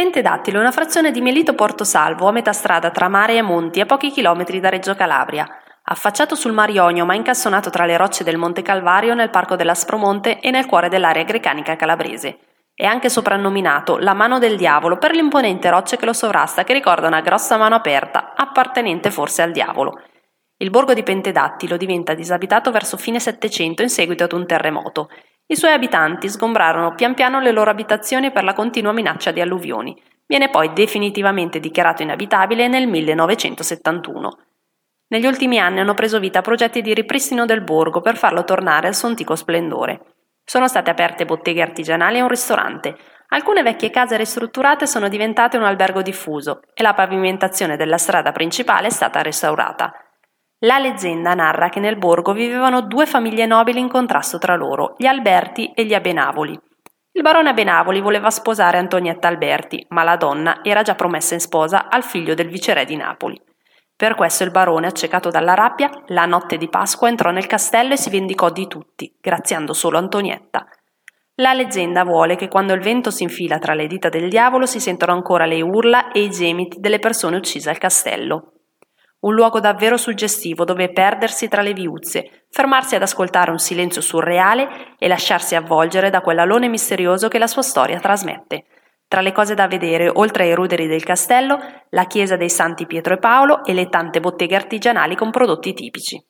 Pentedattilo è una frazione di Melito Porto Salvo, a metà strada tra mare e monti, a pochi chilometri da Reggio Calabria. Affacciato sul Mar Ionio, ma incassonato tra le rocce del Monte Calvario, nel parco dell'Aspromonte e nel cuore dell'area grecanica calabrese. È anche soprannominato la mano del diavolo per l'imponente rocce che lo sovrasta, che ricorda una grossa mano aperta, appartenente forse al diavolo. Il borgo di Pentedattilo diventa disabitato verso fine Settecento in seguito ad un terremoto i suoi abitanti sgombrarono pian piano le loro abitazioni per la continua minaccia di alluvioni. Viene poi definitivamente dichiarato inabitabile nel 1971. Negli ultimi anni hanno preso vita progetti di ripristino del borgo per farlo tornare al suo antico splendore. Sono state aperte botteghe artigianali e un ristorante. Alcune vecchie case ristrutturate sono diventate un albergo diffuso e la pavimentazione della strada principale è stata restaurata. La leggenda narra che nel borgo vivevano due famiglie nobili in contrasto tra loro, gli Alberti e gli Abenavoli. Il barone Abenavoli voleva sposare Antonietta Alberti, ma la donna era già promessa in sposa al figlio del viceré di Napoli. Per questo il barone, accecato dalla rabbia, la notte di Pasqua entrò nel castello e si vendicò di tutti, graziando solo Antonietta. La leggenda vuole che quando il vento si infila tra le dita del diavolo si sentono ancora le urla e i gemiti delle persone uccise al castello. Un luogo davvero suggestivo dove perdersi tra le viuzze, fermarsi ad ascoltare un silenzio surreale e lasciarsi avvolgere da quell'alone misterioso che la sua storia trasmette. Tra le cose da vedere, oltre ai ruderi del castello, la chiesa dei Santi Pietro e Paolo e le tante botteghe artigianali con prodotti tipici.